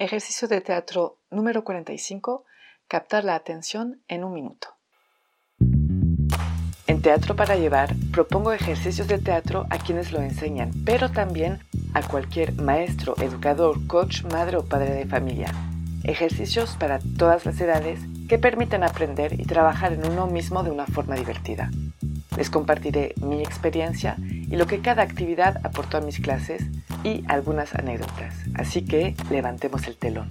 Ejercicio de teatro número 45: captar la atención en un minuto. En Teatro para Llevar propongo ejercicios de teatro a quienes lo enseñan, pero también a cualquier maestro, educador, coach, madre o padre de familia. Ejercicios para todas las edades que permiten aprender y trabajar en uno mismo de una forma divertida. Les compartiré mi experiencia y lo que cada actividad aportó a mis clases y algunas anécdotas. Así que levantemos el telón.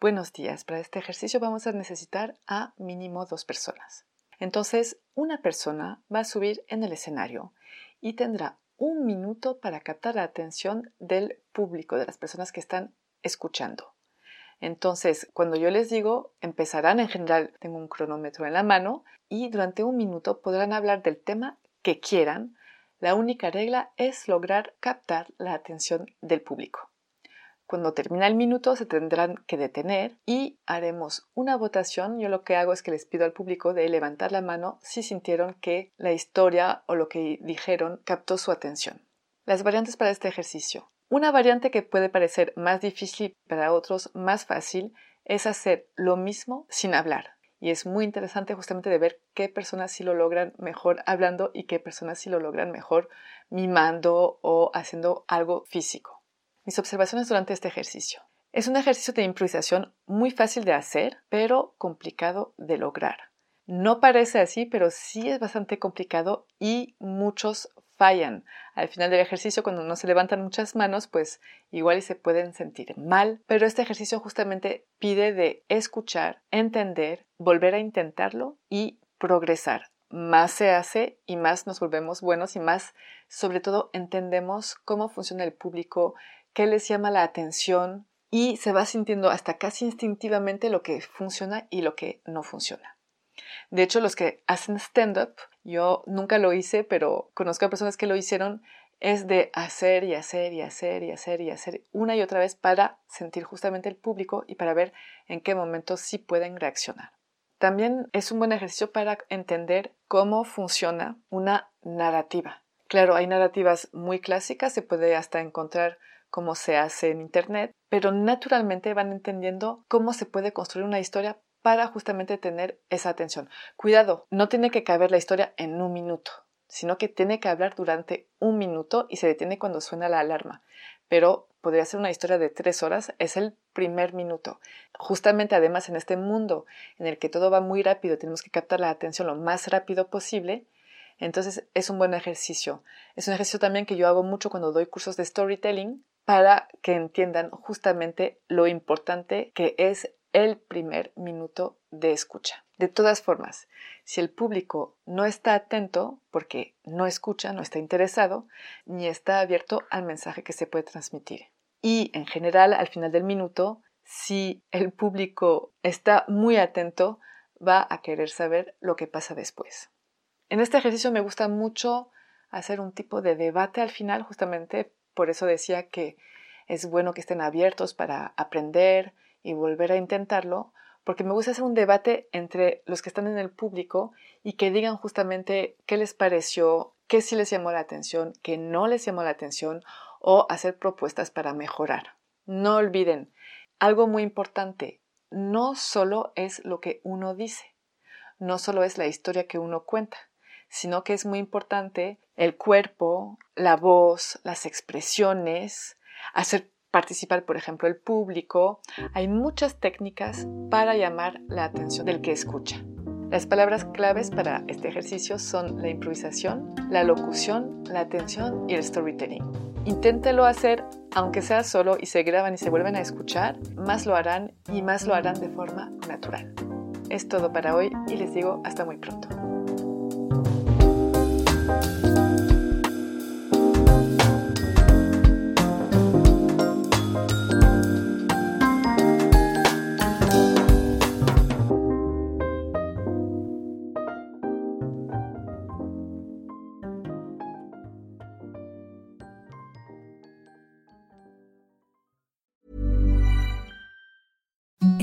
Buenos días. Para este ejercicio vamos a necesitar a mínimo dos personas. Entonces, una persona va a subir en el escenario y tendrá un minuto para captar la atención del público, de las personas que están escuchando. Entonces, cuando yo les digo, empezarán en general, tengo un cronómetro en la mano y durante un minuto podrán hablar del tema que quieran. La única regla es lograr captar la atención del público. Cuando termina el minuto se tendrán que detener y haremos una votación. Yo lo que hago es que les pido al público de levantar la mano si sintieron que la historia o lo que dijeron captó su atención. Las variantes para este ejercicio. Una variante que puede parecer más difícil para otros más fácil es hacer lo mismo sin hablar. Y es muy interesante justamente de ver qué personas sí lo logran mejor hablando y qué personas sí lo logran mejor mimando o haciendo algo físico. Mis observaciones durante este ejercicio. Es un ejercicio de improvisación muy fácil de hacer, pero complicado de lograr. No parece así, pero sí es bastante complicado y muchos fallan. Al final del ejercicio, cuando no se levantan muchas manos, pues igual y se pueden sentir mal, pero este ejercicio justamente pide de escuchar, entender, volver a intentarlo y progresar. Más se hace y más nos volvemos buenos y más, sobre todo, entendemos cómo funciona el público, qué les llama la atención y se va sintiendo hasta casi instintivamente lo que funciona y lo que no funciona. De hecho, los que hacen stand-up, yo nunca lo hice, pero conozco a personas que lo hicieron, es de hacer y hacer y hacer y hacer y hacer una y otra vez para sentir justamente el público y para ver en qué momentos sí pueden reaccionar. También es un buen ejercicio para entender cómo funciona una narrativa. Claro, hay narrativas muy clásicas, se puede hasta encontrar cómo se hace en Internet, pero naturalmente van entendiendo cómo se puede construir una historia para justamente tener esa atención. Cuidado, no tiene que caber la historia en un minuto, sino que tiene que hablar durante un minuto y se detiene cuando suena la alarma. Pero podría ser una historia de tres horas, es el primer minuto. Justamente además en este mundo en el que todo va muy rápido, tenemos que captar la atención lo más rápido posible, entonces es un buen ejercicio. Es un ejercicio también que yo hago mucho cuando doy cursos de storytelling, para que entiendan justamente lo importante que es el primer minuto de escucha. De todas formas, si el público no está atento, porque no escucha, no está interesado, ni está abierto al mensaje que se puede transmitir. Y en general, al final del minuto, si el público está muy atento, va a querer saber lo que pasa después. En este ejercicio me gusta mucho hacer un tipo de debate al final, justamente por eso decía que es bueno que estén abiertos para aprender y volver a intentarlo, porque me gusta hacer un debate entre los que están en el público y que digan justamente qué les pareció, qué sí les llamó la atención, qué no les llamó la atención o hacer propuestas para mejorar. No olviden, algo muy importante, no solo es lo que uno dice, no solo es la historia que uno cuenta, sino que es muy importante el cuerpo, la voz, las expresiones, hacer participar, por ejemplo, el público. Hay muchas técnicas para llamar la atención del que escucha. Las palabras claves para este ejercicio son la improvisación, la locución, la atención y el storytelling. Inténtelo hacer, aunque sea solo y se graban y se vuelven a escuchar, más lo harán y más lo harán de forma natural. es todo para hoy y les digo hasta muy pronto.